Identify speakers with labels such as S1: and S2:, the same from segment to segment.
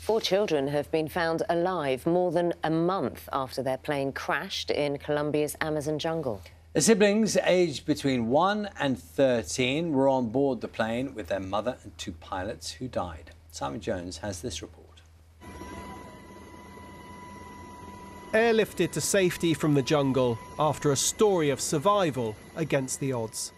S1: Four children have been found alive more than a month after their plane crashed in Colombia's Amazon jungle.
S2: The siblings, aged between 1 and 13, were on board the plane with their mother and two pilots who died. Simon Jones has this report.
S3: Airlifted to safety from the jungle after a story of survival against the odds.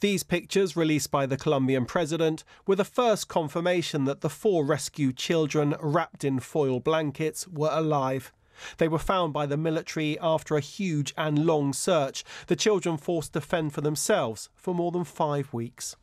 S3: These pictures, released by the Colombian president, were the first confirmation that the four rescued children wrapped in foil blankets were alive. They were found by the military after a huge and long search, the children forced to fend for themselves for more than five weeks.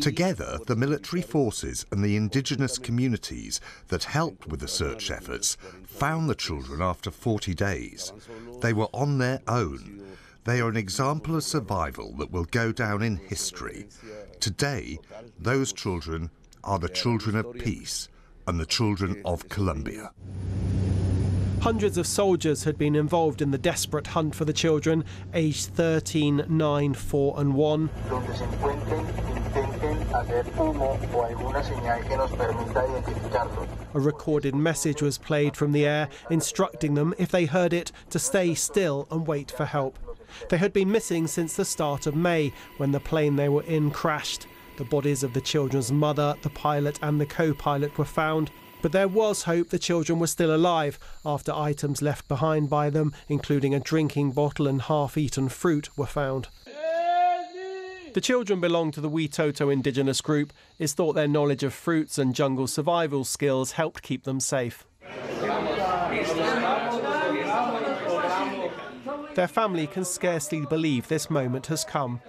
S4: Together,
S5: the military forces and the indigenous communities that helped with the search efforts found the children after 40 days. They were on their own. They are an example of survival that will go down in history. Today, those children are the children of peace and the children of Colombia.
S3: Hundreds of soldiers had been involved in the desperate hunt for the children, aged 13, 9, 4, and 1. A recorded message was played from the air, instructing them, if they heard it, to stay still and wait for help. They had been missing since the start of May, when the plane they were in crashed. The bodies of the children's mother, the pilot, and the co pilot were found. But there was hope the children were still alive after items left behind by them, including a drinking bottle and half eaten fruit, were found. The children belong to the Witoto indigenous group. It's thought their knowledge of fruits and jungle survival skills helped keep them safe. Their family can scarcely believe this moment has come.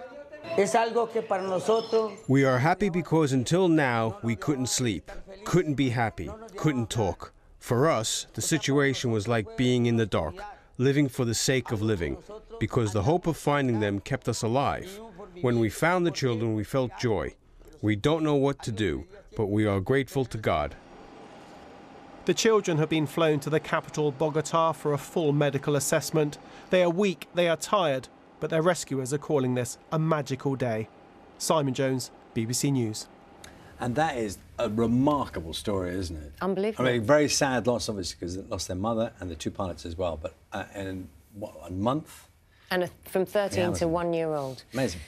S6: We are happy because until now we couldn't sleep, couldn't be happy, couldn't talk. For us, the situation was like being in the dark, living for the sake of living, because the hope of finding them kept us alive. When we found the children, we felt joy. We don't know what to do, but we are grateful to God.
S3: The children have been flown to the capital, Bogota, for a full medical assessment. They are weak, they are tired, but their rescuers are calling this a magical day. Simon Jones, BBC News.
S2: And that is a remarkable story, isn't it?
S1: Unbelievable.
S2: I mean, very sad loss, obviously, because they lost their mother and the two pilots as well. But uh, in what, a month?
S1: And a, from 13 to one year old.
S2: Amazing.